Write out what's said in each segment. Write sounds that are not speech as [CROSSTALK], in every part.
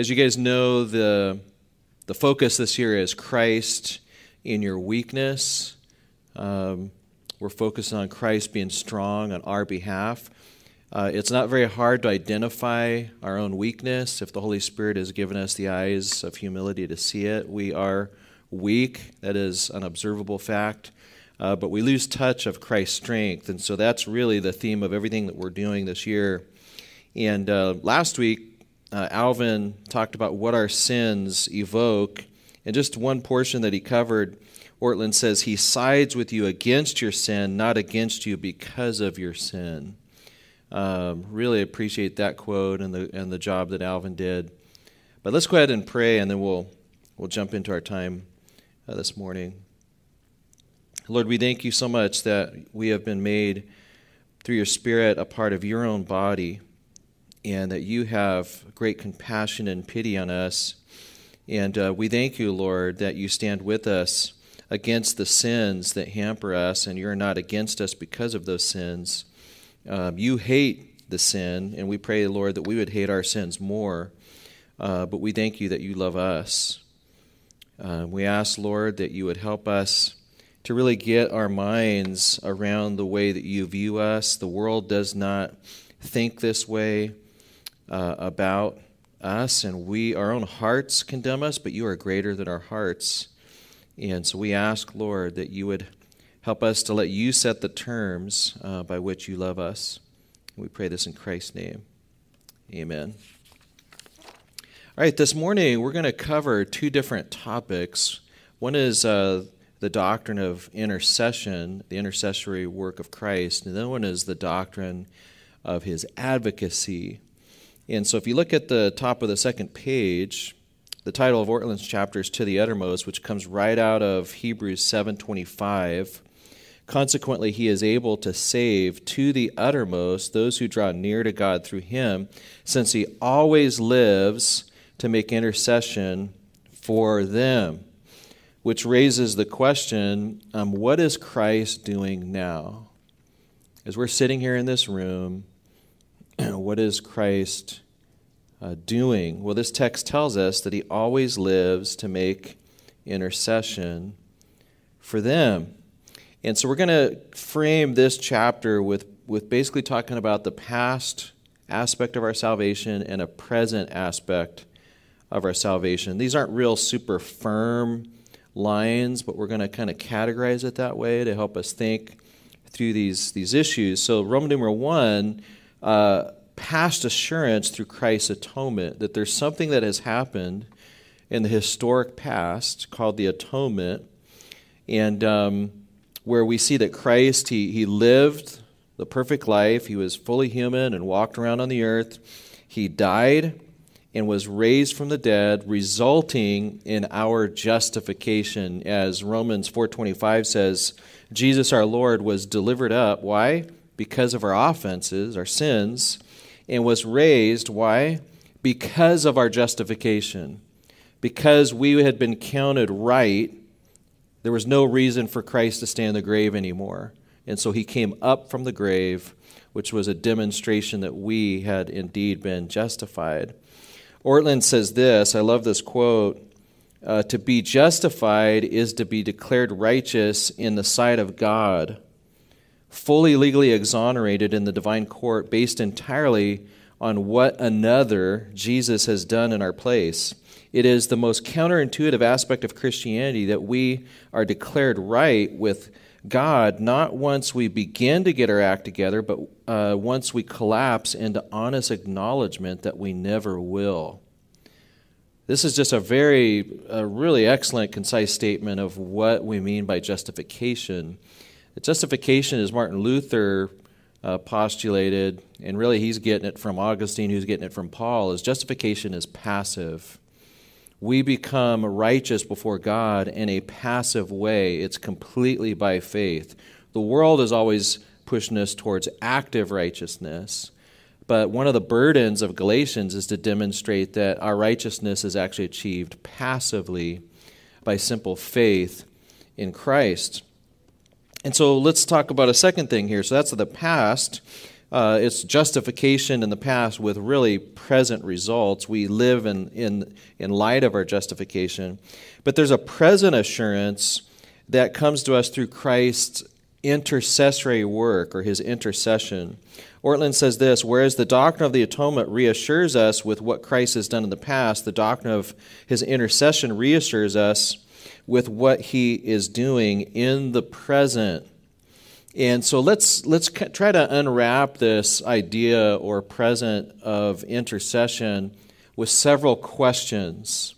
As you guys know, the, the focus this year is Christ in your weakness. Um, we're focused on Christ being strong on our behalf. Uh, it's not very hard to identify our own weakness if the Holy Spirit has given us the eyes of humility to see it. We are weak, that is an observable fact, uh, but we lose touch of Christ's strength. And so that's really the theme of everything that we're doing this year. And uh, last week, uh, Alvin talked about what our sins evoke. And just one portion that he covered, Ortlund says, He sides with you against your sin, not against you because of your sin. Um, really appreciate that quote and the, and the job that Alvin did. But let's go ahead and pray, and then we'll, we'll jump into our time uh, this morning. Lord, we thank you so much that we have been made through your Spirit a part of your own body and that you have great compassion and pity on us. And uh, we thank you, Lord, that you stand with us against the sins that hamper us, and you're not against us because of those sins. Um, you hate the sin, and we pray, Lord, that we would hate our sins more. Uh, but we thank you that you love us. Uh, we ask, Lord, that you would help us to really get our minds around the way that you view us. The world does not think this way uh, about us, and we, our own hearts condemn us, but you are greater than our hearts. And so we ask, Lord, that you would help us to let you set the terms uh, by which you love us. We pray this in Christ's name. Amen. All right, this morning we're going to cover two different topics. One is uh, the doctrine of intercession, the intercessory work of Christ, and then one is the doctrine of his advocacy. And so if you look at the top of the second page, the title of Ortlund's chapter is To the Uttermost, which comes right out of Hebrews 7.25. Consequently, he is able to save to the uttermost those who draw near to God through him, since he always lives to make intercession for them. Which raises the question um, what is Christ doing now? As we're sitting here in this room, [CLEARS THROAT] what is Christ uh, doing? Well, this text tells us that he always lives to make intercession for them. And so we're going to frame this chapter with, with basically talking about the past aspect of our salvation and a present aspect of our salvation. These aren't real super firm lines, but we're going to kind of categorize it that way to help us think through these, these issues. So, Roman numeral one uh, past assurance through Christ's atonement that there's something that has happened in the historic past called the atonement, and um, where we see that Christ, he, he lived the perfect life, he was fully human and walked around on the earth, he died and was raised from the dead resulting in our justification. As Romans 4:25 says Jesus our Lord was delivered up. Why because of our offenses, our sins, and was raised. Why? Because of our justification. Because we had been counted right, there was no reason for Christ to stay in the grave anymore. And so he came up from the grave, which was a demonstration that we had indeed been justified. Ortlund says this I love this quote. Uh, to be justified is to be declared righteous in the sight of God fully legally exonerated in the divine court based entirely on what another Jesus has done in our place. It is the most counterintuitive aspect of Christianity that we are declared right with God not once we begin to get our act together, but uh, once we collapse into honest acknowledgement that we never will. This is just a very, a really excellent, concise statement of what we mean by justification. Justification, as Martin Luther uh, postulated, and really he's getting it from Augustine, who's getting it from Paul, is justification is passive. We become righteous before God in a passive way. It's completely by faith. The world is always pushing us towards active righteousness. But one of the burdens of Galatians is to demonstrate that our righteousness is actually achieved passively by simple faith in Christ. And so let's talk about a second thing here. So that's the past. uh, it's justification in the past with really present results. We live in, in, in light of our justification. But there's a present assurance that comes to us through Christ's intercessory work or his intercession. Ortlund says this Whereas the doctrine of the atonement reassures us with what Christ has done in the past, the doctrine of his intercession reassures us with what he is doing in the present. And so let's let's try to unwrap this idea or present of intercession with several questions.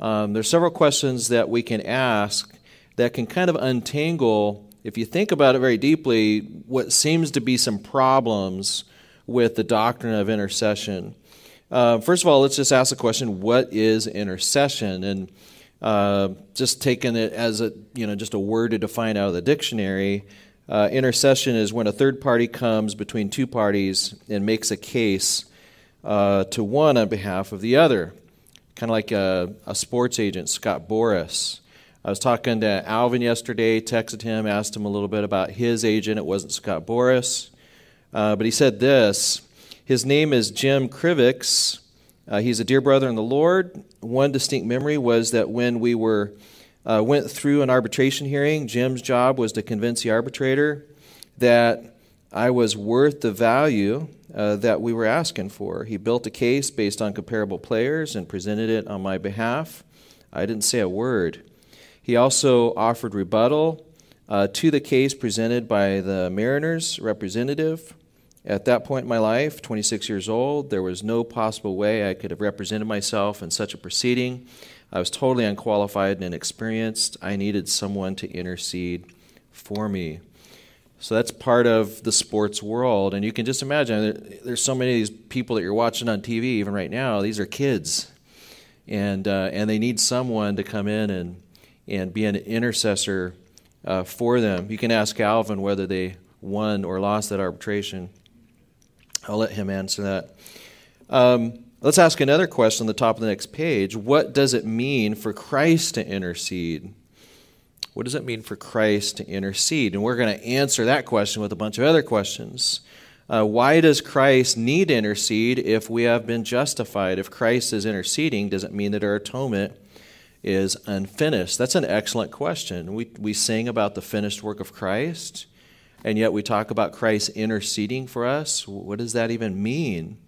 Um, there's several questions that we can ask that can kind of untangle, if you think about it very deeply, what seems to be some problems with the doctrine of intercession. Uh, first of all, let's just ask the question: What is intercession? And uh, just taking it as a you know just a word to define out of the dictionary. Uh, intercession is when a third party comes between two parties and makes a case uh, to one on behalf of the other. Kind of like a, a, sports agent, Scott Boras. I was talking to Alvin yesterday, texted him, asked him a little bit about his agent. It wasn't Scott Boras, Uh, but he said this His name is Jim Krivix. Uh, he's a dear brother in the Lord. One distinct memory was that when we were uh, went through an arbitration hearing. Jim's job was to convince the arbitrator that I was worth the value uh, that we were asking for. He built a case based on comparable players and presented it on my behalf. I didn't say a word. He also offered rebuttal uh, to the case presented by the Mariners representative. At that point in my life, 26 years old, there was no possible way I could have represented myself in such a proceeding. I was totally unqualified and inexperienced. I needed someone to intercede for me. So that's part of the sports world. And you can just imagine there's so many of these people that you're watching on TV, even right now, these are kids. And, uh, and they need someone to come in and, and be an intercessor uh, for them. You can ask Alvin whether they won or lost that arbitration. I'll let him answer that. Um, Let's ask another question on the top of the next page. What does it mean for Christ to intercede? What does it mean for Christ to intercede? And we're going to answer that question with a bunch of other questions. Uh, why does Christ need to intercede if we have been justified? If Christ is interceding, does it mean that our atonement is unfinished? That's an excellent question. We, we sing about the finished work of Christ, and yet we talk about Christ interceding for us. What does that even mean?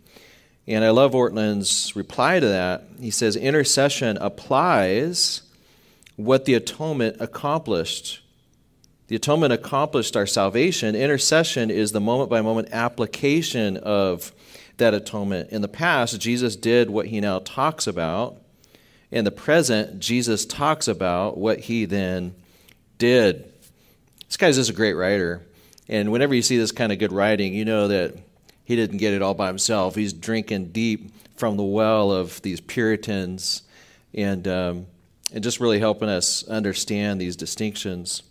And I love Ortlund's reply to that. He says, Intercession applies what the atonement accomplished. The atonement accomplished our salvation. Intercession is the moment by moment application of that atonement. In the past, Jesus did what he now talks about. In the present, Jesus talks about what he then did. This guy's just a great writer. And whenever you see this kind of good writing, you know that he didn't get it all by himself. He's drinking deep from the well of these Puritans and, um, and just really helping us understand these distinctions.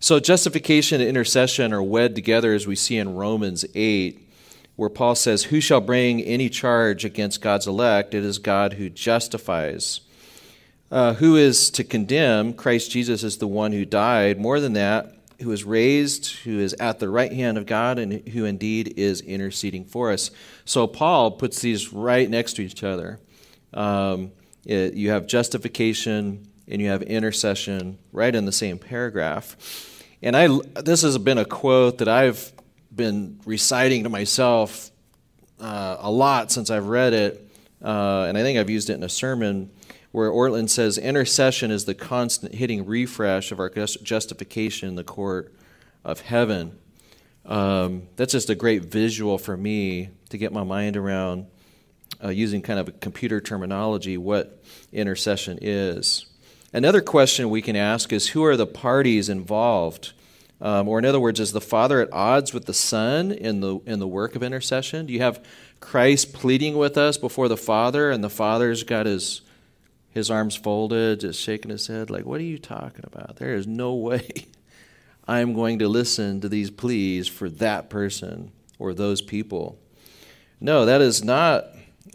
So, justification and intercession are wed together as we see in Romans 8, where Paul says, Who shall bring any charge against God's elect? It is God who justifies. Uh, who is to condemn? Christ Jesus is the one who died. More than that, who is raised, who is at the right hand of God, and who indeed is interceding for us. So Paul puts these right next to each other. Um, it, you have justification and you have intercession right in the same paragraph. And I, this has been a quote that I've been reciting to myself uh, a lot since I've read it, uh, and I think I've used it in a sermon where Ortlund says intercession is the constant hitting refresh of our justification in the court of heaven. Um, that's just a great visual for me to get my mind around uh, using kind of a computer terminology what intercession is. Another question we can ask is who are the parties involved? Um, or, in other words, is the Father at odds with the Son in the, in the work of intercession? Do you have Christ pleading with us before the Father, and the Father's got his his arms folded, just shaking his head, like, What are you talking about? There is no [LAUGHS] way I'm going to listen to these pleas for that person or those people. No, that is not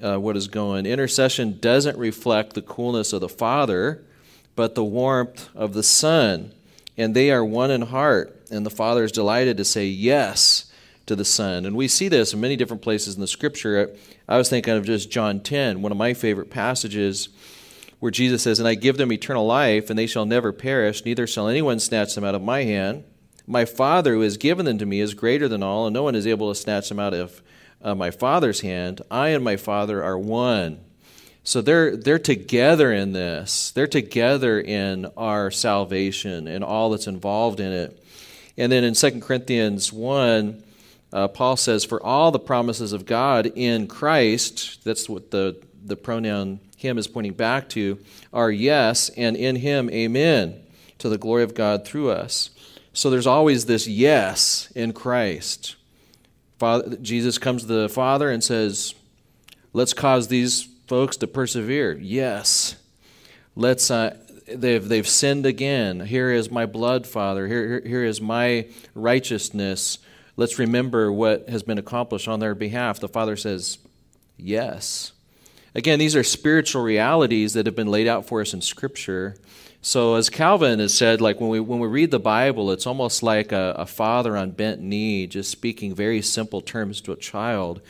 uh, what is going. Intercession doesn't reflect the coolness of the Father, but the warmth of the Son. And they are one in heart. And the Father is delighted to say yes to the Son. And we see this in many different places in the scripture. I was thinking of just John 10, one of my favorite passages, where Jesus says, And I give them eternal life, and they shall never perish, neither shall anyone snatch them out of my hand. My Father who has given them to me is greater than all, and no one is able to snatch them out of uh, my Father's hand. I and my Father are one. So they're, they're together in this. They're together in our salvation and all that's involved in it. And then in 2 Corinthians 1, uh, Paul says, For all the promises of God in Christ, that's what the, the pronoun him is pointing back to, are yes, and in him, amen, to the glory of God through us. So there's always this yes in Christ. Father, Jesus comes to the Father and says, Let's cause these folks to persevere. Yes. Let's, uh, they've, they've sinned again. Here is my blood, Father. Here, here, here is my righteousness. Let's remember what has been accomplished on their behalf. The Father says, Yes. Again, these are spiritual realities that have been laid out for us in Scripture. So, as Calvin has said, like when we, when we read the Bible, it's almost like a, a father on bent knee just speaking very simple terms to a child.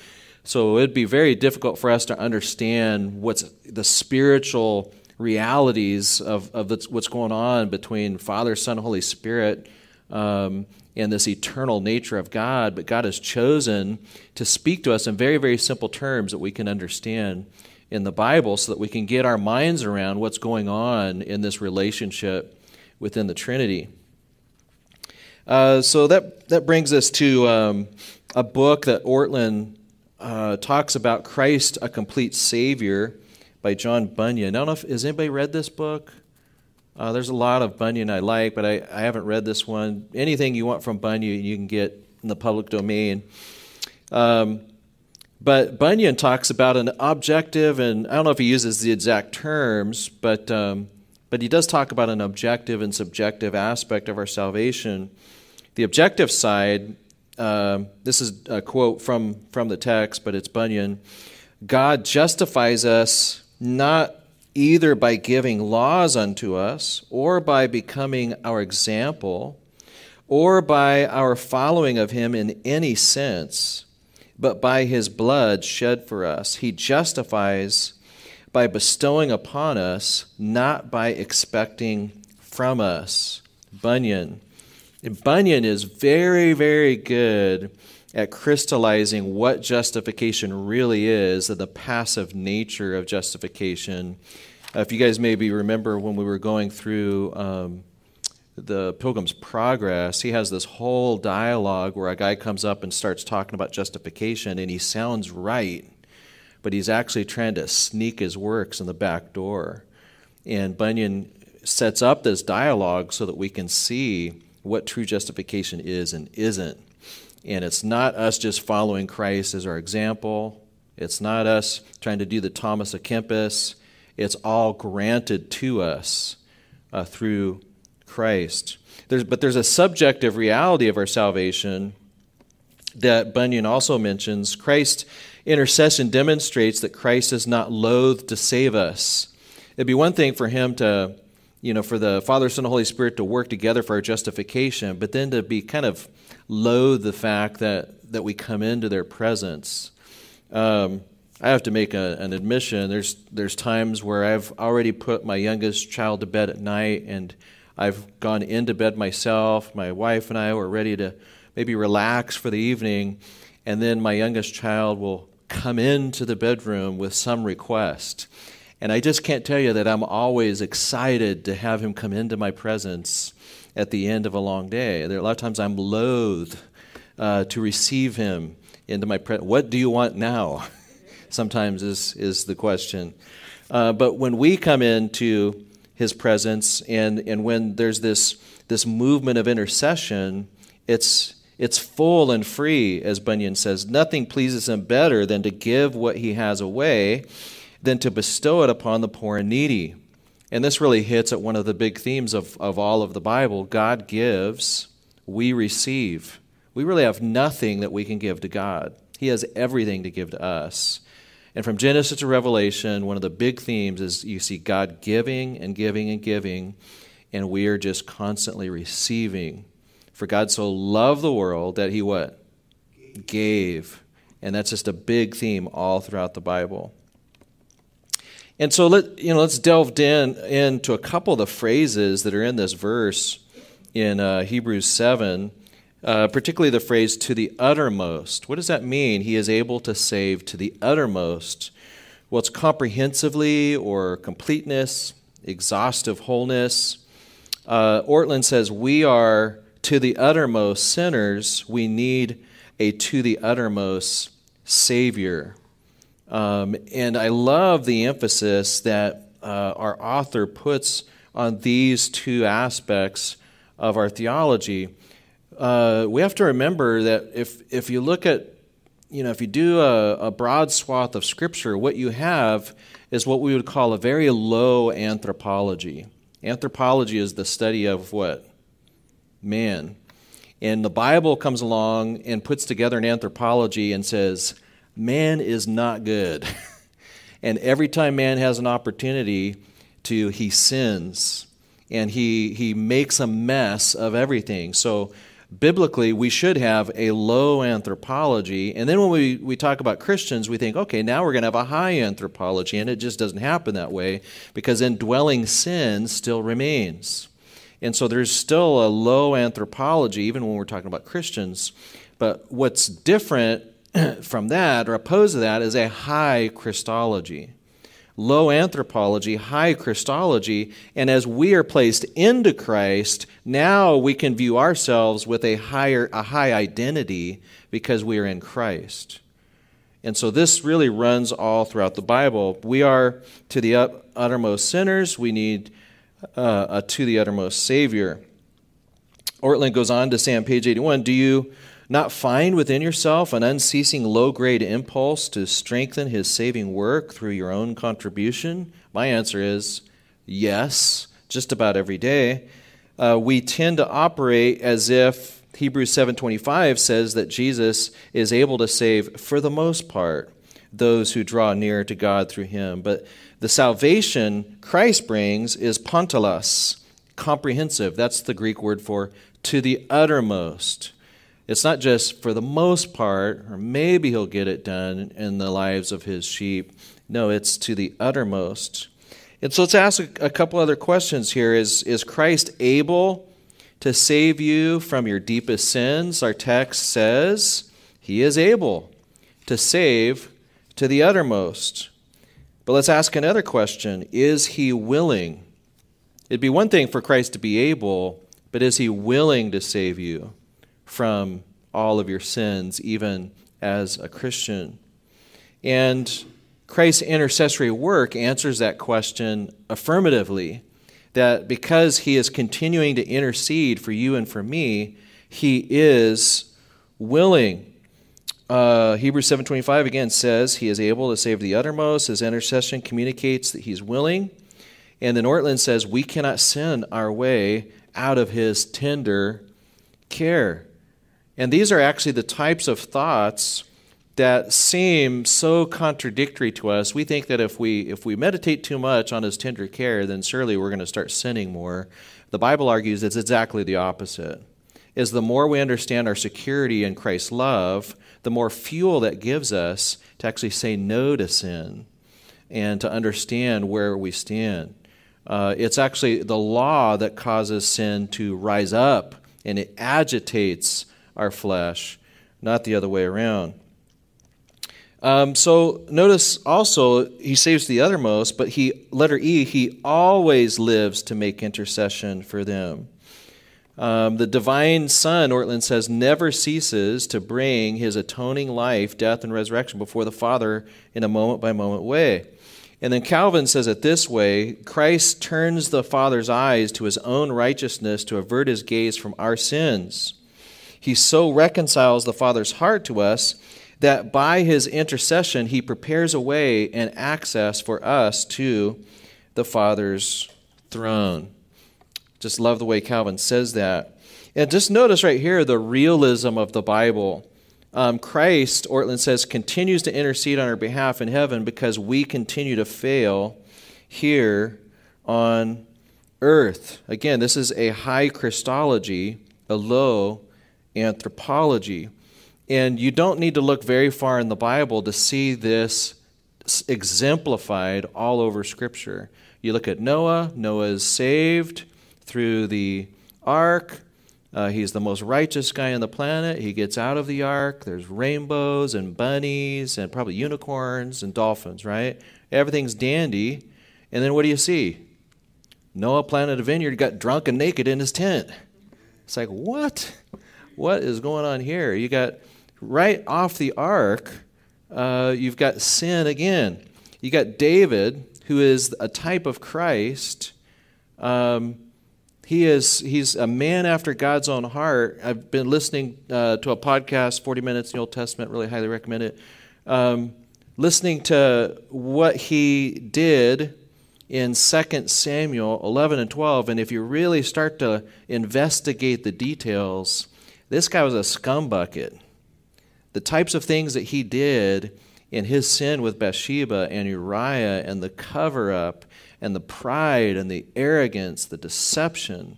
So it'd be very difficult for us to understand what's the spiritual realities of, of what's going on between Father, Son, Holy Spirit um, and this eternal nature of God. But God has chosen to speak to us in very, very simple terms that we can understand in the Bible so that we can get our minds around what's going on in this relationship within the Trinity. Uh, so that, that brings us to um, a book that Ortlund uh, talks about Christ, a complete Savior, by John Bunyan. I don't know if has anybody read this book. Uh, there's a lot of Bunyan I like, but I, I haven't read this one. Anything you want from Bunyan, you can get in the public domain. Um, but Bunyan talks about an objective, and I don't know if he uses the exact terms, but um, but he does talk about an objective and subjective aspect of our salvation. The objective side um, this is a quote from, from the text, but it's Bunyan. God justifies us not either by giving laws unto us, or by becoming our example, or by our following of him in any sense, but by his blood shed for us. He justifies by bestowing upon us, not by expecting from us. Bunyan. Bunyan is very, very good at crystallizing what justification really is the passive nature of justification. Uh, if you guys maybe remember when we were going through um, the Pilgrim's Progress, he has this whole dialogue where a guy comes up and starts talking about justification, and he sounds right, but he's actually trying to sneak his works in the back door. And Bunyan sets up this dialogue so that we can see what true justification is and isn't. And it's not us just following Christ as our example. It's not us trying to do the Thomas à Kempis. It's all granted to us uh, through Christ. There's, but there's a subjective reality of our salvation that Bunyan also mentions. Christ's intercession demonstrates that Christ is not loath to save us. It'd be one thing for him to you know, for the Father, Son, and Holy Spirit to work together for our justification, but then to be kind of loathe the fact that, that we come into their presence. Um, I have to make a, an admission. There's, there's times where I've already put my youngest child to bed at night and I've gone into bed myself. My wife and I were ready to maybe relax for the evening, and then my youngest child will come into the bedroom with some request. And I just can't tell you that I'm always excited to have him come into my presence at the end of a long day. There, a lot of times I'm loath uh, to receive him into my presence. What do you want now? [LAUGHS] Sometimes is, is the question. Uh, but when we come into his presence and, and when there's this, this movement of intercession, it's, it's full and free, as Bunyan says. Nothing pleases him better than to give what he has away than to bestow it upon the poor and needy. And this really hits at one of the big themes of, of all of the Bible God gives, we receive. We really have nothing that we can give to God, He has everything to give to us. And from Genesis to Revelation, one of the big themes is you see God giving and giving and giving, and we are just constantly receiving. For God so loved the world that He what? gave. And that's just a big theme all throughout the Bible. And so let you know, let's delve in into a couple of the phrases that are in this verse in uh, Hebrews seven, uh, particularly the phrase "to the uttermost." What does that mean? He is able to save to the uttermost. Well, it's comprehensively or completeness, exhaustive wholeness. Uh, Ortlund says we are to the uttermost sinners. We need a to the uttermost Savior. Um, and I love the emphasis that uh, our author puts on these two aspects of our theology. Uh, we have to remember that if, if you look at, you know, if you do a, a broad swath of Scripture, what you have is what we would call a very low anthropology. Anthropology is the study of what? Man. And the Bible comes along and puts together an anthropology and says, man is not good. [LAUGHS] and every time man has an opportunity to, he sins and he, he makes a mess of everything. So, biblically, we should have a low anthropology. And then when we, we talk about Christians, we think, okay, now we're going to have a high anthropology. And it just doesn't happen that way because indwelling sin still remains. And so there's still a low anthropology, even when we're talking about Christians. But what's different [CLEARS THROAT] from that, or opposed to that, is a high Christology. Low anthropology, high Christology, and as we are placed into Christ, now we can view ourselves with a higher, a high identity because we are in Christ. And so this really runs all throughout the Bible. We are to the uttermost sinners. We need uh, a to the uttermost Savior. Ortlund goes on to say on page 81 Do you not find within yourself an unceasing low grade impulse to strengthen his saving work through your own contribution? My answer is yes, just about every day. Uh, we tend to operate as if Hebrews 7:25 says that Jesus is able to save for the most part those who draw near to God through him. But the salvation Christ brings is panteles, comprehensive. That's the Greek word for to the uttermost. It's not just for the most part, or maybe he'll get it done in the lives of his sheep. No, it's to the uttermost. And so let's ask a, couple other questions here. Is, is Christ able to save you from your deepest sins? Our text says he is able to save to the uttermost. But let's ask another question Is he willing? It'd be one thing for Christ to be able, but is he willing to save you? From all of your sins, even as a Christian? And Christ's intercessory work answers that question affirmatively that because he is continuing to intercede for you and for me, he is willing. Uh, Hebrews 7:25 again says he is able to save the uttermost. His intercession communicates that he's willing. And then Ortlund says we cannot sin our way out of his tender care. And these are actually the types of thoughts that seem so contradictory to us. We think that if we if we meditate too much on his tender care, then surely we're going to start sinning more. The Bible argues it's exactly the opposite. Is the more we understand our security in Christ's love, the more fuel that gives us to actually say no to sin and to understand where we stand. Uh, it's actually the law that causes sin to rise up and it agitates our flesh, not the other way around. Um, so notice also he saves the uttermost, but he letter E he always lives to make intercession for them. Um, the divine Son, Ortlund says, never ceases to bring his atoning life, death, and resurrection before the Father in a moment by moment way. And then Calvin says it this way Christ turns the Father's eyes to his own righteousness to avert his gaze from our sins. He so reconciles the Father's heart to us that by his intercession, he prepares a way and access for us to the Father's throne. Just love the way Calvin says that. And just notice right here the realism of the Bible. Um, Christ, Ortlund says, continues to intercede on our behalf in heaven because we continue to fail here on earth. Again, this is a high Christology, a low anthropology. And you don't need to look very far in the Bible to see this exemplified all over Scripture. You look at Noah, Noah is saved through the ark. Uh, he's the most righteous guy on the planet. He gets out of the ark. There's rainbows and bunnies and probably unicorns and dolphins, right? Everything's dandy. And then what do you see? Noah planted a vineyard, got drunk and naked in his tent. It's like, what? What is going on here? You got right off the ark, uh, you've got sin again. You got David, who is a type of Christ. Um, he is he's a man after God's own heart. I've been listening uh, to a podcast, 40 minutes in the Old Testament. Really highly recommend it. Um, listening to what he did in 2 Samuel 11 and 12, and if you really start to investigate the details, this guy was a scumbucket. The types of things that he did in his sin with Bathsheba and Uriah and the cover up and the pride and the arrogance, the deception.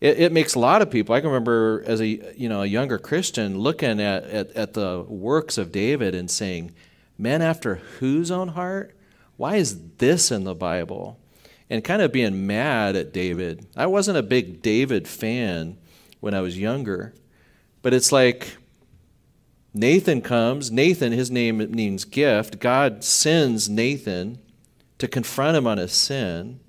It, it, makes a lot of people. I can remember as a you know a younger Christian looking at, at, at the works of David and saying, "Men after whose own heart? Why is this in the Bible?" And kind of being mad at David. I wasn't a big David fan when I was younger, but it's like Nathan comes. Nathan, his name means gift. God sends Nathan to confront him on his sin.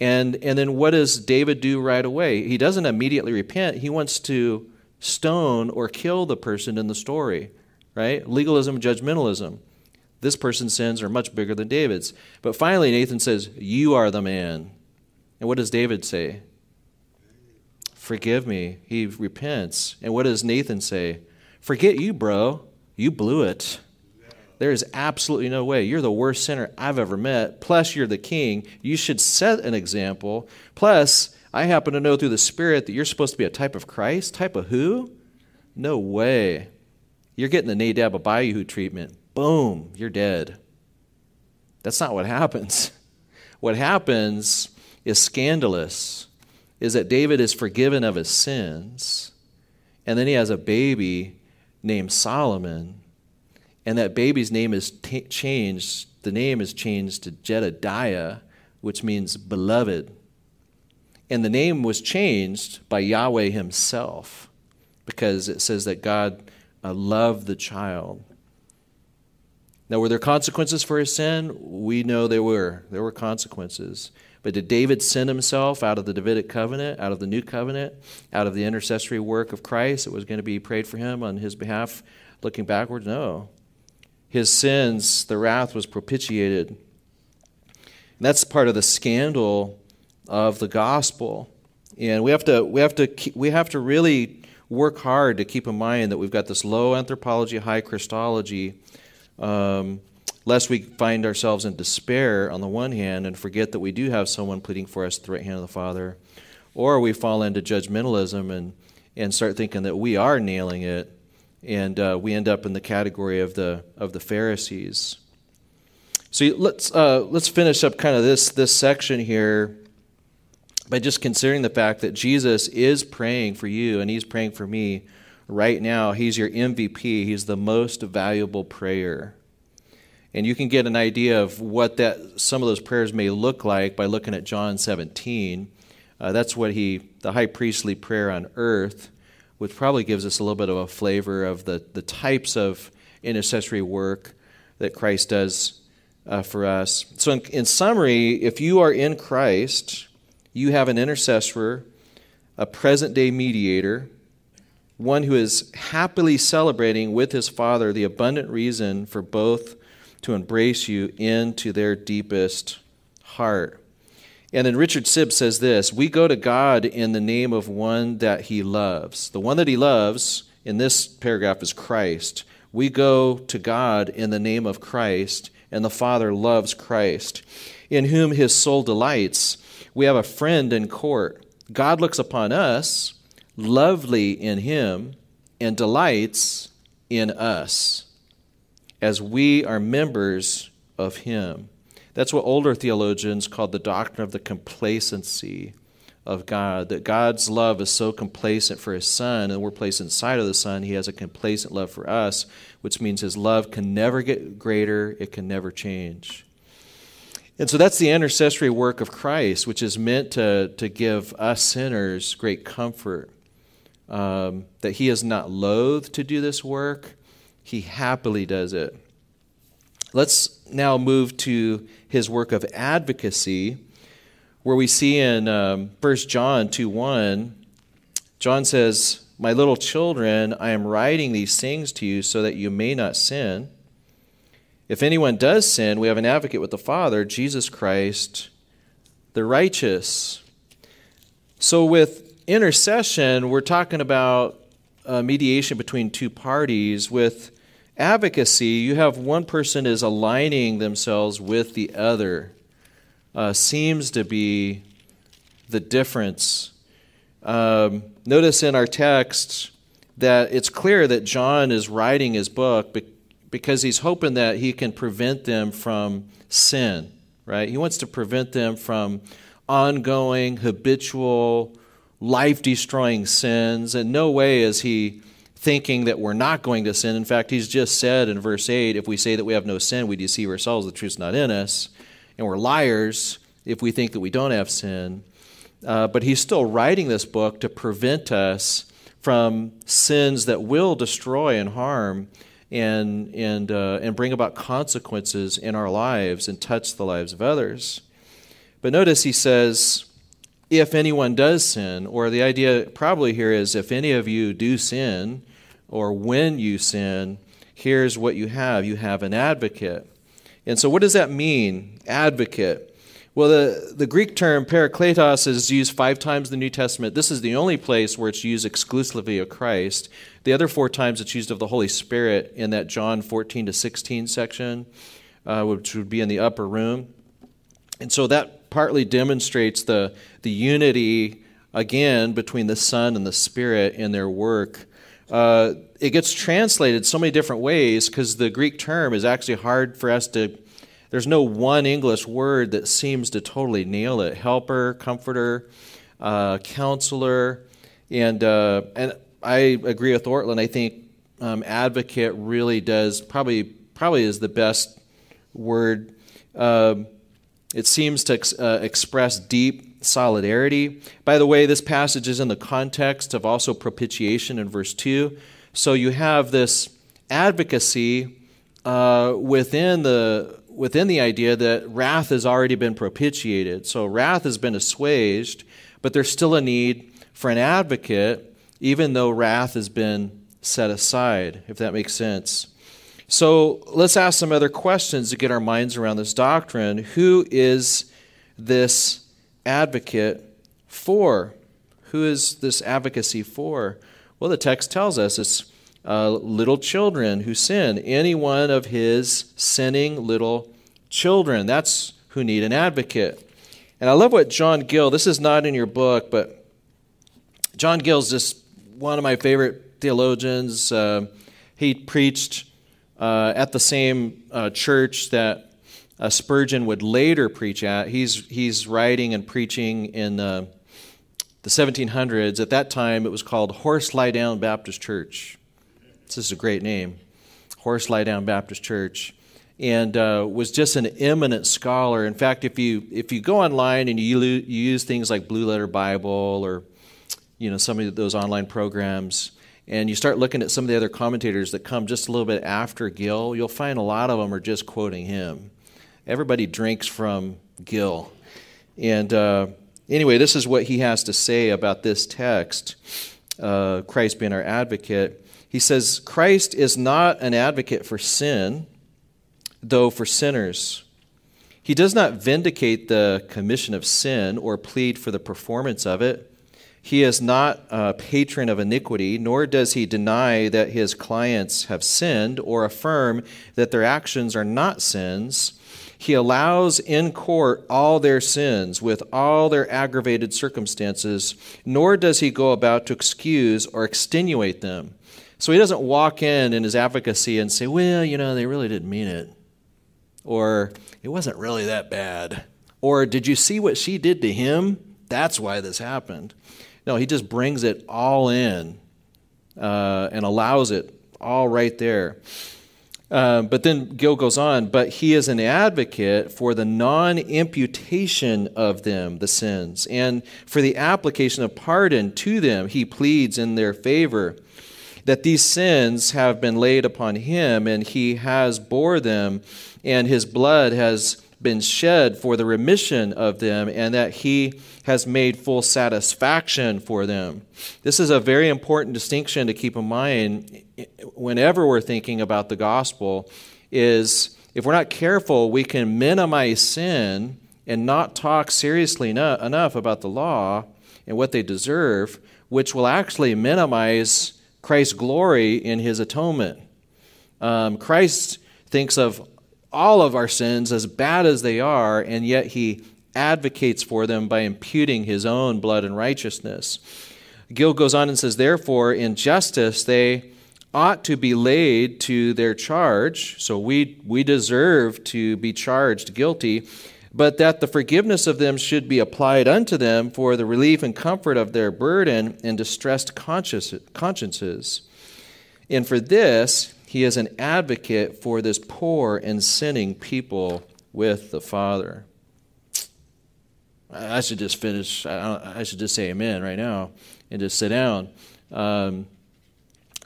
And, and then what does David do right away? He doesn't immediately repent. He wants to stone or kill the person in the story, right? Legalism, judgmentalism. This person's sins are much bigger than David's. But finally, Nathan says, You are the man. And what does David say? Forgive me. He repents. And what does Nathan say? Forget you, bro. You blew it. There is absolutely no way. You're the worst sinner I've ever met. Plus, you're the king. You should set an example. Plus, I happen to know through the Spirit that you're supposed to be a type of Christ. Type of who? No way. You're getting the Nadab Abihu treatment. Boom, you're dead. That's not what happens. [LAUGHS] What happens is scandalous, is that David is forgiven of his sins, and then he has a baby named Solomon and that baby's name is t- changed. The name is changed to Jedediah, which means beloved. And the name was changed by Yahweh himself because it says that God uh, loved the child. Now, were there consequences for his sin? We know there were. There were consequences. But did David sin himself out of the Davidic covenant, out of the new covenant, out of the intercessory work of Christ that was going to be prayed for him on his behalf looking backwards? No his sins, the wrath was propitiated. And that's part of the scandal of the gospel. And we have to we have to we have to really work hard to keep in mind that we've got this low anthropology, high Christology, um, lest we find ourselves in despair on the one hand and forget that we do have someone pleading for us at the right hand of the Father, or we fall into judgmentalism and and start thinking that we are nailing it and uh, we end up in the category of the of the Pharisees. So let's uh, let's finish up kind of this this section here by just considering the fact that Jesus is praying for you and He's praying for me right now. He's your MVP. He's the most valuable prayer. And you can get an idea of what that some of those prayers may look like by looking at John 17. Uh, that's what he, the high priestly prayer on earth which probably gives us a little bit of a flavor of the, the types of intercessory work that Christ does uh, for us. So, in, in summary, if you are in Christ, you have an intercessor, a present day mediator, one who is happily celebrating with his Father the abundant reason for both to embrace you into their deepest heart. And then Richard Sibbes says this We go to God in the name of one that he loves. The one that he loves in this paragraph is Christ. We go to God in the name of Christ, and the Father loves Christ, in whom his soul delights. We have a friend in court. God looks upon us, lovely in him, and delights in us, as we are members of him. That's what older theologians called the doctrine of the complacency of God. That God's love is so complacent for his Son, and we're placed inside of the Son. He has a complacent love for us, which means his love can never get greater, it can never change. And so that's the intercessory work of Christ, which is meant to, to give us sinners great comfort. Um, that he is not loath to do this work, he happily does it. Let's now move to his work of advocacy, where we see in um, 1 John 2 1, John says, My little children, I am writing these things to you so that you may not sin. If anyone does sin, we have an advocate with the Father, Jesus Christ, the righteous. So, with intercession, we're talking about mediation between two parties. With advocacy, you have one person is aligning themselves with the other. Uh, seems to be the difference. Um, notice in our text that it's clear that John is writing his book because he's hoping that he can prevent them from sin, right? He wants to prevent them from ongoing, habitual, life destroying sins. In no way is he thinking that we're not going to sin. In fact, he's just said in verse 8 if we say that we have no sin, we deceive ourselves, the truth's not in us, and we're liars if we think that we don't have sin. Uh, but he's still writing this book to prevent us from sins that will destroy and harm and, and, uh, and bring about consequences in our lives and touch the lives of others. But notice he says, if anyone does sin, or the idea probably here is if any of you do sin, or when you sin, here's what you have you have an advocate. And so, what does that mean, advocate? Well, the, the Greek term parakletos is used five times in the New Testament. This is the only place where it's used exclusively of Christ. The other four times it's used of the Holy Spirit in that John 14 to 16 section, uh, which would be in the upper room. And so that partly demonstrates the, the unity, again, between the Son and the Spirit in their work. Uh, it gets translated so many different ways because the Greek term is actually hard for us to there's no one English word that seems to totally nail it. Helper, comforter, uh, counselor, and uh, and I agree with Ortlund. I think um, advocate really does probably probably is the best word. Um, it seems to ex- uh, express deep solidarity. By the way, this passage is in the context of also propitiation in verse two. So you have this advocacy uh, within the within the idea that wrath has already been propitiated. So wrath has been assuaged, but there's still a need for an advocate, even though wrath has been set aside, if that makes sense. So let's ask some other questions to get our minds around this doctrine. Who is this advocate for? Who is this advocacy for? Well, the text tells us it's uh, little children who sin, any one of his sinning little children. That's who need an advocate. And I love what John Gill, this is not in your book, but John Gill's just one of my favorite theologians. Uh, he preached uh, at the same uh, church that Spurgeon would later preach at. He's, he's writing and preaching in uh, the 1700s. At that time, it was called Horse Lie Down Baptist Church. This is a great name, Horse Lie Down Baptist Church, and uh, was just an eminent scholar. In fact, if you if you go online and you, you use things like Blue Letter Bible or you know some of those online programs, and you start looking at some of the other commentators that come just a little bit after Gill, you'll find a lot of them are just quoting him. Everybody drinks from Gill, and uh, anyway, this is what he has to say about this text. Uh, Christ being our advocate. He says, Christ is not an advocate for sin, though for sinners. He does not vindicate the commission of sin or plead for the performance of it. He is not a patron of iniquity, nor does he deny that his clients have sinned or affirm that their actions are not sins. He allows in court all their sins with all their aggravated circumstances, nor does he go about to excuse or extenuate them. So he doesn't walk in in his advocacy and say, well, you know, they really didn't mean it. Or it wasn't really that bad. Or did you see what she did to him? that's why this happened. No, he just brings it all in uh, and allows it all right there. Uh, but then Gill goes on, but he is an advocate for the non imputation of them, the sins, and for the application of pardon to them. He pleads in their favor that these sins have been laid upon him, and he has bore them, and his blood has been shed for the remission of them, and that he has made full satisfaction for them. This is a very important distinction to keep in mind whenever we're thinking about the gospel is if we're not careful, we can minimize sin and not talk seriously enough about the law and what they deserve, which will actually minimize Christ's glory in his atonement. Um, Christ thinks of all of our sins, as bad as they are, and yet he advocates for them by imputing his own blood and righteousness. Gill goes on and says, Therefore, in justice, they ought to be laid to their charge. So we, we deserve to be charged guilty, but that the forgiveness of them should be applied unto them for the relief and comfort of their burden and distressed consciences. And for this, he is an advocate for this poor and sinning people with the Father. I should just finish. I should just say amen right now and just sit down. Um,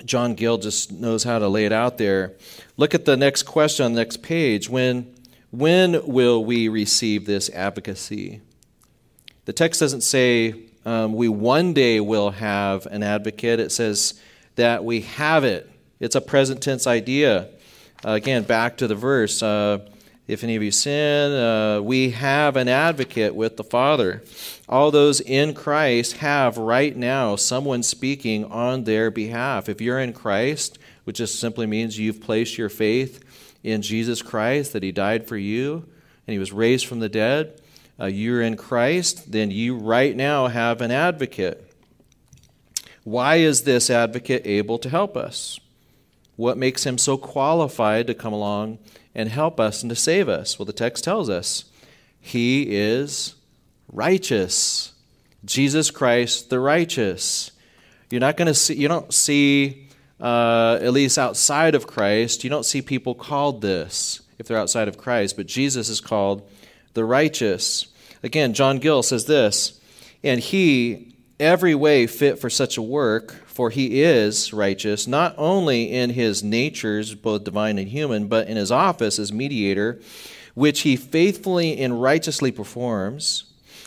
John Gill just knows how to lay it out there. Look at the next question on the next page. When, when will we receive this advocacy? The text doesn't say um, we one day will have an advocate, it says that we have it. It's a present tense idea. Uh, again, back to the verse. Uh, if any of you sin, uh, we have an advocate with the Father. All those in Christ have right now someone speaking on their behalf. If you're in Christ, which just simply means you've placed your faith in Jesus Christ, that He died for you and He was raised from the dead, uh, you're in Christ, then you right now have an advocate. Why is this advocate able to help us? What makes him so qualified to come along and help us and to save us? Well, the text tells us he is righteous. Jesus Christ, the righteous. You're not going to see, you don't see, uh, at least outside of Christ, you don't see people called this if they're outside of Christ, but Jesus is called the righteous. Again, John Gill says this, and he, every way fit for such a work, for he is righteous, not only in his natures, both divine and human, but in his office as mediator, which he faithfully and righteously performs.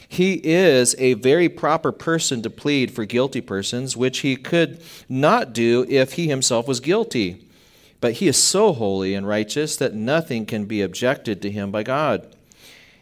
He is a very proper person to plead for guilty persons, which he could not do if he himself was guilty. But he is so holy and righteous that nothing can be objected to him by God.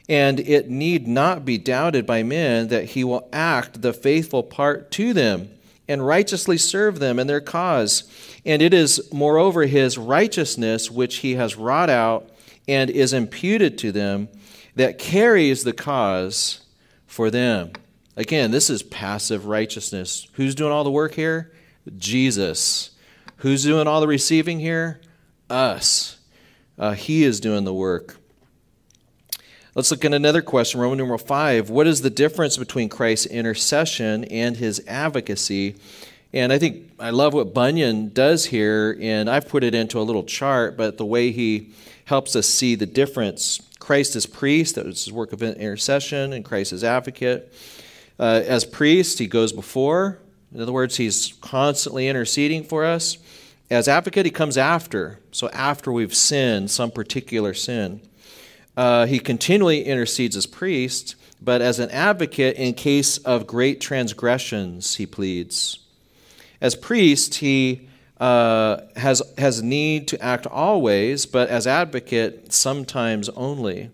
And it need not be doubted by men that he will act the faithful part to them and righteously serve them in their cause. And it is, moreover, his righteousness which he has wrought out and is imputed to them that carries the cause for them. Again, this is passive righteousness. Who's doing all the work here? Jesus. Who's doing all the receiving here? Us. Uh, he is doing the work. Let's look at another question, Roman numeral 5. What is the difference between Christ's intercession and his advocacy? And I think I love what Bunyan does here, and I've put it into a little chart, but the way he helps us see the difference. Christ as priest, that was his work of intercession, and Christ as advocate. Uh, as priest, he goes before. In other words, he's constantly interceding for us. As advocate, he comes after. So after we've sinned, some particular sin. Uh, he continually intercedes as priest, but as an advocate in case of great transgressions, he pleads. As priest, he uh, has, has need to act always, but as advocate, sometimes only.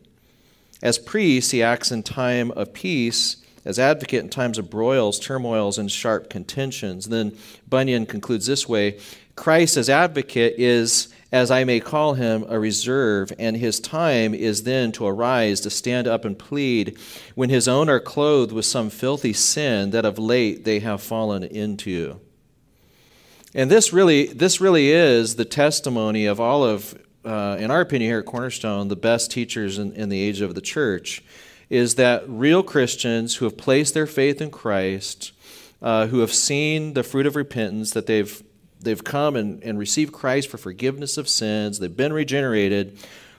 As priest, he acts in time of peace, as advocate in times of broils, turmoils, and sharp contentions. And then Bunyan concludes this way Christ as advocate is as I may call him, a reserve, and his time is then to arise, to stand up and plead, when his own are clothed with some filthy sin that of late they have fallen into. And this really, this really is the testimony of all of, uh, in our opinion here at Cornerstone, the best teachers in, in the age of the church, is that real Christians who have placed their faith in Christ, uh, who have seen the fruit of repentance, that they've, they've come and, and received Christ for forgiveness of sins, they've been regenerated,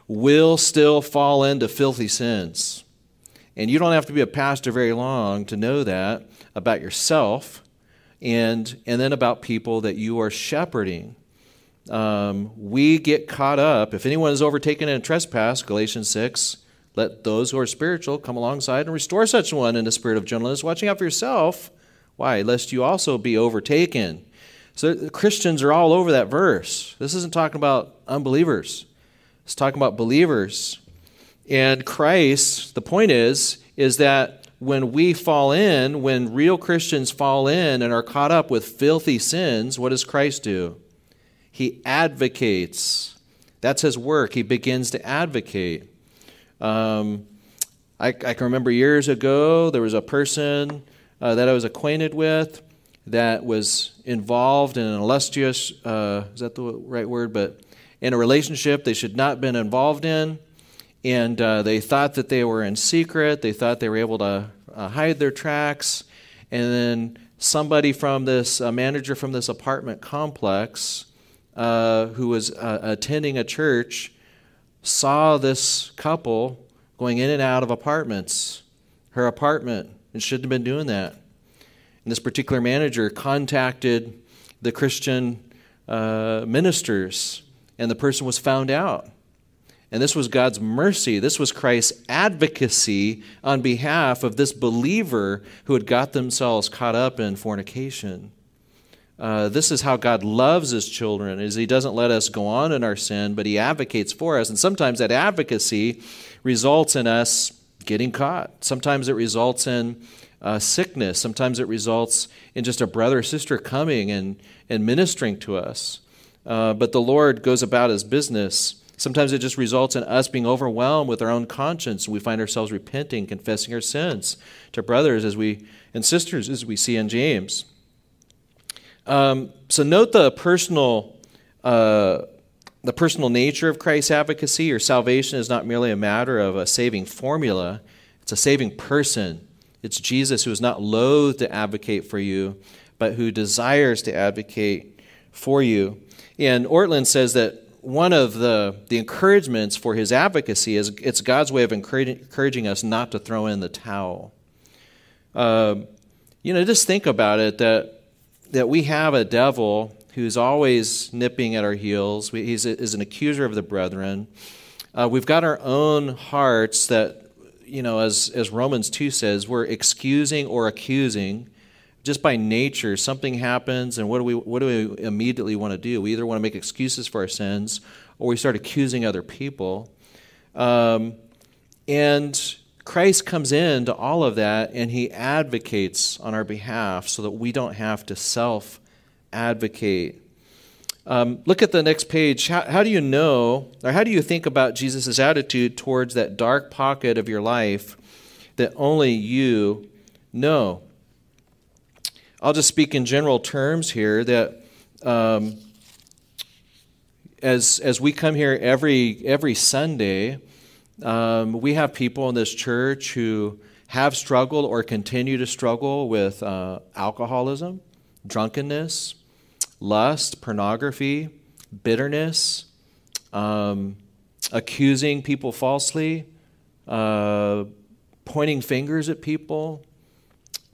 will still fall into filthy sins. And you don't have to be a pastor very long to know that about yourself and, and then about people that you are shepherding. Um, we get caught up. If anyone is overtaken in a trespass, Galatians 6, let those who are spiritual come alongside and restore such one in the spirit of gentleness, watching out for yourself. Why? Lest you also be overtaken. So Christians are all over that verse. This isn't talking about unbelievers, it's talking about believers. And Christ, the point is, is that when we fall in, when real Christians fall in and are caught up with filthy sins, what does Christ do? He advocates. That's his work. He begins to advocate. Um, I, I, can remember years ago, there was a person uh, that I was acquainted with that was involved in an illustrious, uh, is that the right word? But in a relationship they should not have been involved in and uh, they thought that they were in secret. They thought they were able to uh, hide their tracks. And then somebody from this, a manager from this apartment complex, uh, who was uh, attending a church, saw this couple going in and out of apartments, her apartment, and shouldn't have been doing that. And this particular manager contacted the Christian uh, ministers, and the person was found out. And this was God's mercy. This was Christ's advocacy on behalf of this believer who had got themselves caught up in fornication. Uh, this is how God loves his children is he doesn't let us go on in our sin, but he advocates for us. And sometimes that advocacy results in us getting caught. Sometimes it results in uh, sickness. Sometimes it results in just a brother or sister coming and, and ministering to us. Uh, but the Lord goes about his business Sometimes it just results in us being overwhelmed with our own conscience. We find ourselves repenting, confessing our sins to brothers as we and sisters, as we see in James. Um, so note the personal, uh, the personal nature of Christ's advocacy. Your salvation is not merely a matter of a saving formula; it's a saving person. It's Jesus who is not loath to advocate for you, but who desires to advocate for you. And Ortlund says that one of the, the encouragements for his advocacy is it's God's way of encouraging us not to throw in the towel. Uh, you know, just think about it that, that we have a devil who's always nipping at our heels. He's a, is an accuser of the brethren. Uh, we've got our own hearts that, you know, as, as Romans 2 says, we're excusing or accusing just by nature, something happens, and what do we what do we immediately want to do? We either want to make excuses for our sins, or we start accusing other people. Um, and Christ comes into all of that, and He advocates on our behalf, so that we don't have to self advocate. Um, look at the next page. How, how do you know, or how do you think about Jesus' attitude towards that dark pocket of your life that only you know? I'll just speak in general terms here that um, as, as we come here every, every Sunday, um, we have people in this church who have struggled or continue to struggle with uh, alcoholism, drunkenness, lust, pornography, bitterness, um, accusing people falsely, uh, pointing fingers at people,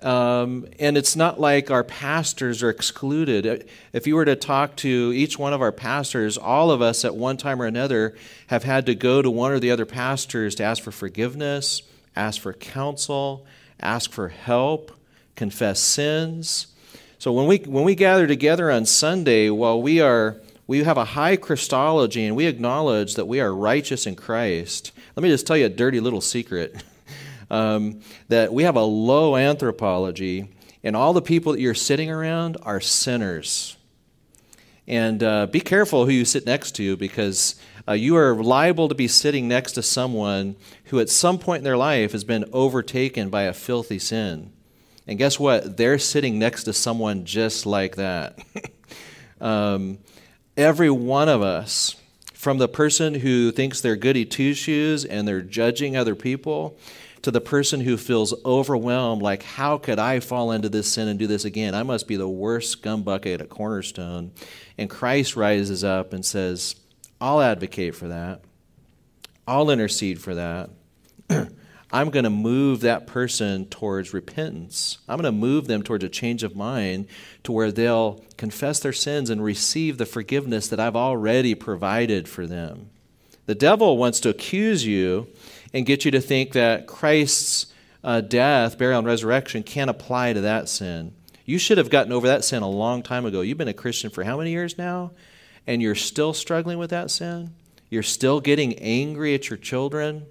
um, and it's not like our pastors are excluded. If you were to talk to each one of our pastors, all of us at one time or another have had to go to one or the other pastors to ask for forgiveness, ask for counsel, ask for help, confess sins. So when we when we gather together on Sunday, while we are we have a high Christology and we acknowledge that we are righteous in Christ. Let me just tell you a dirty little secret. [LAUGHS] um, that we have a low anthropology, and all the people that you're sitting around are sinners. And uh, be careful who you sit next to because uh, you are liable to be sitting next to someone who, at some point in their life, has been overtaken by a filthy sin. And guess what? They're sitting next to someone just like that. [LAUGHS] um, every one of us, from the person who thinks they're goody two shoes and they're judging other people, to the person who feels overwhelmed, like, how could I fall into this sin and do this again? I must be the worst scumbucket at Cornerstone. And Christ rises up and says, I'll advocate for that. I'll intercede for that. [CLEARS THROAT] I'm going to move that person towards repentance. I'm going to move them towards a change of mind to where they'll confess their sins and receive the forgiveness that I've already provided for them. The devil wants to accuse you and get you to think that Christ's uh, death, burial, and resurrection can't apply to that sin. You should have gotten over that sin a long time ago. You've been a Christian for how many years now? And you're still struggling with that sin? You're still getting angry at your children?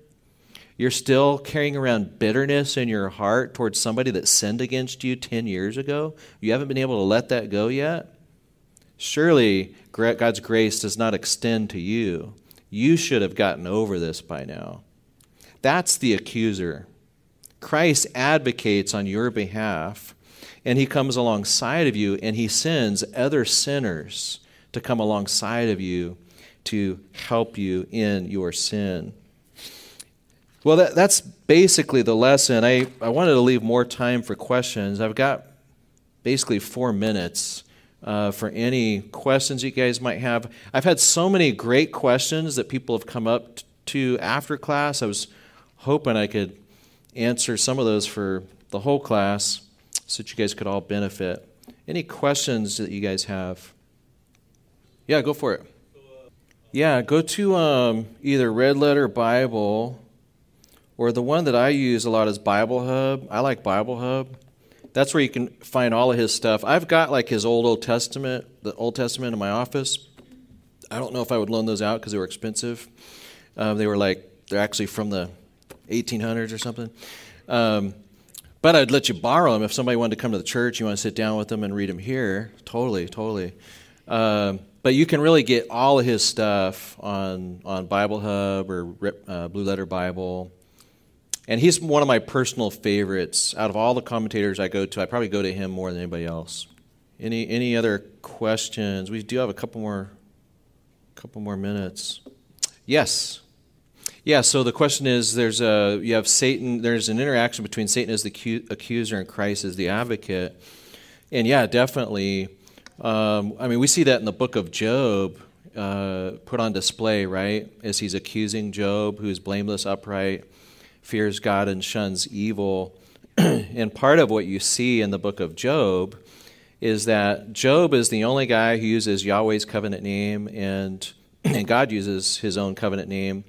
You're still carrying around bitterness in your heart towards somebody that sinned against you 10 years ago? You haven't been able to let that go yet? Surely God's grace does not extend to you. You should have gotten over this by now. That's the accuser. Christ advocates on your behalf, and he comes alongside of you, and he sends other sinners to come alongside of you to help you in your sin. Well, that, that's basically the lesson. I, I wanted to leave more time for questions. I've got basically four minutes uh, for any questions you guys might have. I've had so many great questions that people have come up to after class. I was hoping I could answer some of those for the whole class so that you guys could all benefit. Any questions that you guys have? Yeah, go for it. Yeah, go to um, either Red Letter Bible or the one that I use a lot is Bible Hub. I like Bible Hub. That's where you can find all of his stuff. I've got like his old Old Testament, the Old Testament in my office. I don't know if I would loan those out because they were expensive. Um, they were like they're actually from the 1800s or something. Um, but I'd let you borrow them if somebody wanted to come to the church. You want to sit down with them and read them here. Totally, totally. Um, but you can really get all of his stuff on on Bible Hub or uh, Blue Letter Bible. And he's one of my personal favorites. Out of all the commentators I go to, I probably go to him more than anybody else. Any any other questions? We do have a couple more couple more minutes. Yes. Yeah, so the question is there's a you have Satan there's an interaction between Satan as the accuser and Christ as the advocate. And yeah, definitely um, I mean, we see that in the book of Job uh, put on display, right? As he's accusing Job, who's blameless, upright, fears God and shuns evil. [CLEARS THROAT] and part of what you see in the book of Job is that Job is the only guy who uses Yahweh's covenant name, and, [CLEARS THROAT] and God uses his own covenant name.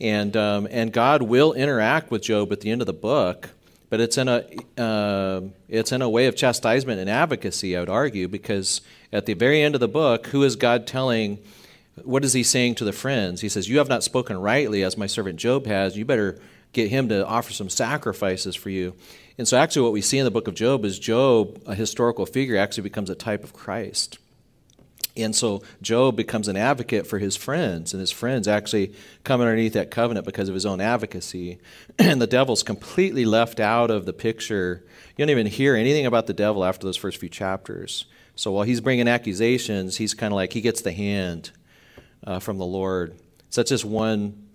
And, um, and God will interact with Job at the end of the book, but it's in, a, uh, it's in a way of chastisement and advocacy, I would argue, because at the very end of the book, who is God telling? What is he saying to the friends? He says, You have not spoken rightly as my servant Job has. You better get him to offer some sacrifices for you. And so, actually, what we see in the book of Job is Job, a historical figure, actually becomes a type of Christ. And so, Job becomes an advocate for his friends, and his friends actually come underneath that covenant because of his own advocacy. [CLEARS THROAT] and the devil's completely left out of the picture. You don't even hear anything about the devil after those first few chapters. So, while he's bringing accusations, he's kind of like he gets the hand uh, from the Lord. So, that's just one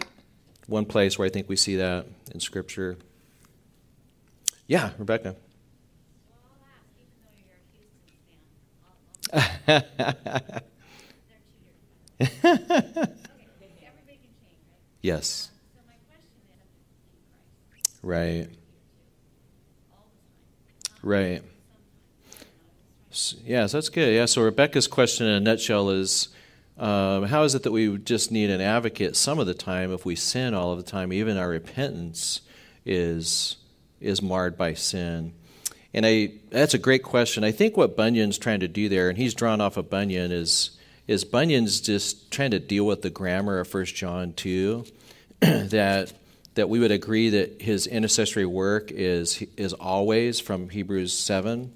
one place where I think we see that in Scripture. Yeah, Rebecca. [LAUGHS] [LAUGHS] yes. Right. Right. So, yeah, so that's good. Yeah, so Rebecca's question in a nutshell is um, how is it that we just need an advocate some of the time if we sin all of the time? Even our repentance is is marred by sin. And I that's a great question. I think what Bunyan's trying to do there, and he's drawn off of Bunyan, is is Bunyan's just trying to deal with the grammar of First John two, [CLEARS THROAT] that that we would agree that his intercessory work is is always from Hebrews seven,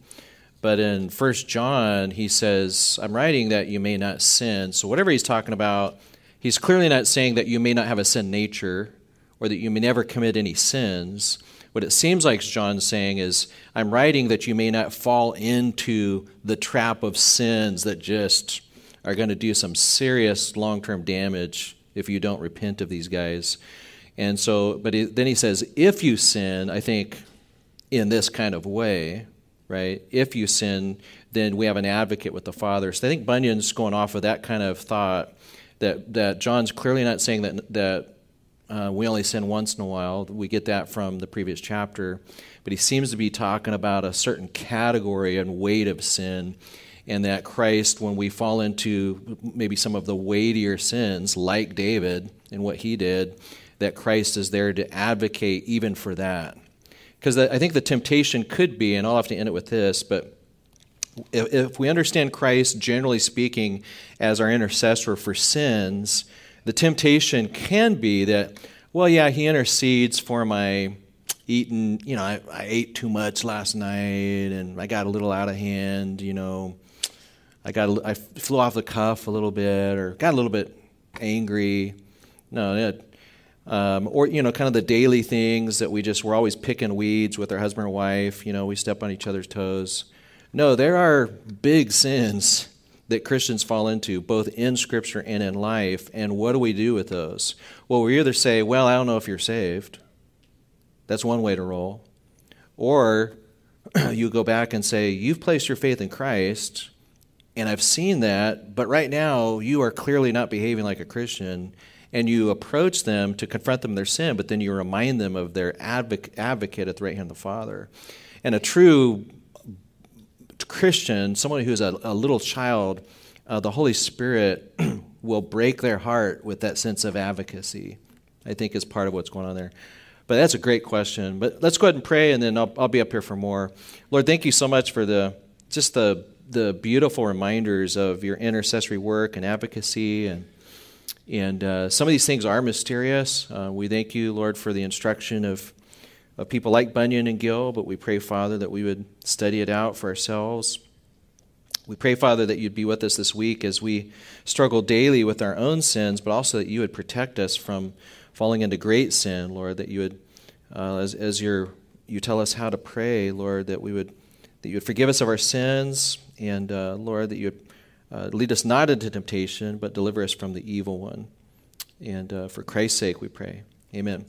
but in First John, he says, I'm writing that you may not sin. So whatever he's talking about, he's clearly not saying that you may not have a sin nature or that you may never commit any sins. What it seems like John's saying is, I'm writing that you may not fall into the trap of sins that just are going to do some serious long term damage if you don't repent of these guys. And so, but he, then he says, if you sin, I think in this kind of way, right? If you sin, then we have an advocate with the Father. So I think Bunyan's going off of that kind of thought that, that John's clearly not saying that, that uh, we only sin once in a while. We get that from the previous chapter. But he seems to be talking about a certain category and weight of sin, and that Christ, when we fall into maybe some of the weightier sins, like David and what he did, that Christ is there to advocate even for that. Because I think the temptation could be, and I'll have to end it with this, but if, if we understand Christ, generally speaking, as our intercessor for sins, the temptation can be that, well, yeah, he intercedes for my eating, you know, I, I ate too much last night and I got a little out of hand, you know. I got I flew off the cuff a little bit or got a little bit angry. No, it, um, or, you know, kind of the daily things that we just, we're always picking weeds with our husband or wife. You know, we step on each other's toes. No, there are big sins that Christians fall into, both in Scripture and in life. And what do we do with those? Well, we either say, well, I don't know if you're saved. That's one way to roll. Or [CLEARS THROAT] you go back and say, you've placed your faith in Christ, and I've seen that, but right now you are clearly not behaving like a Christian and you approach them to confront them their sin, but then you remind them of their advocate at the right hand of the Father. And a true Christian, someone who's a, a little child, uh, the Holy Spirit [CLEARS THROAT] will break their heart with that sense of advocacy. I think is part of what's going on there. But that's a great question. But let's go ahead and pray, and then I'll, I'll be up here for more. Lord, thank you so much for the just the the beautiful reminders of your intercessory work and advocacy and and uh, some of these things are mysterious. Uh, we thank you, Lord, for the instruction of, of people like Bunyan and Gill, but we pray, Father, that we would study it out for ourselves. We pray, Father, that you'd be with us this week as we struggle daily with our own sins, but also that you would protect us from falling into great sin, Lord, that you would, uh, as, as you you tell us how to pray, Lord, that we would, that you would forgive us of our sins, and uh, Lord, that you would uh, lead us not into temptation, but deliver us from the evil one. And uh, for Christ's sake, we pray. Amen.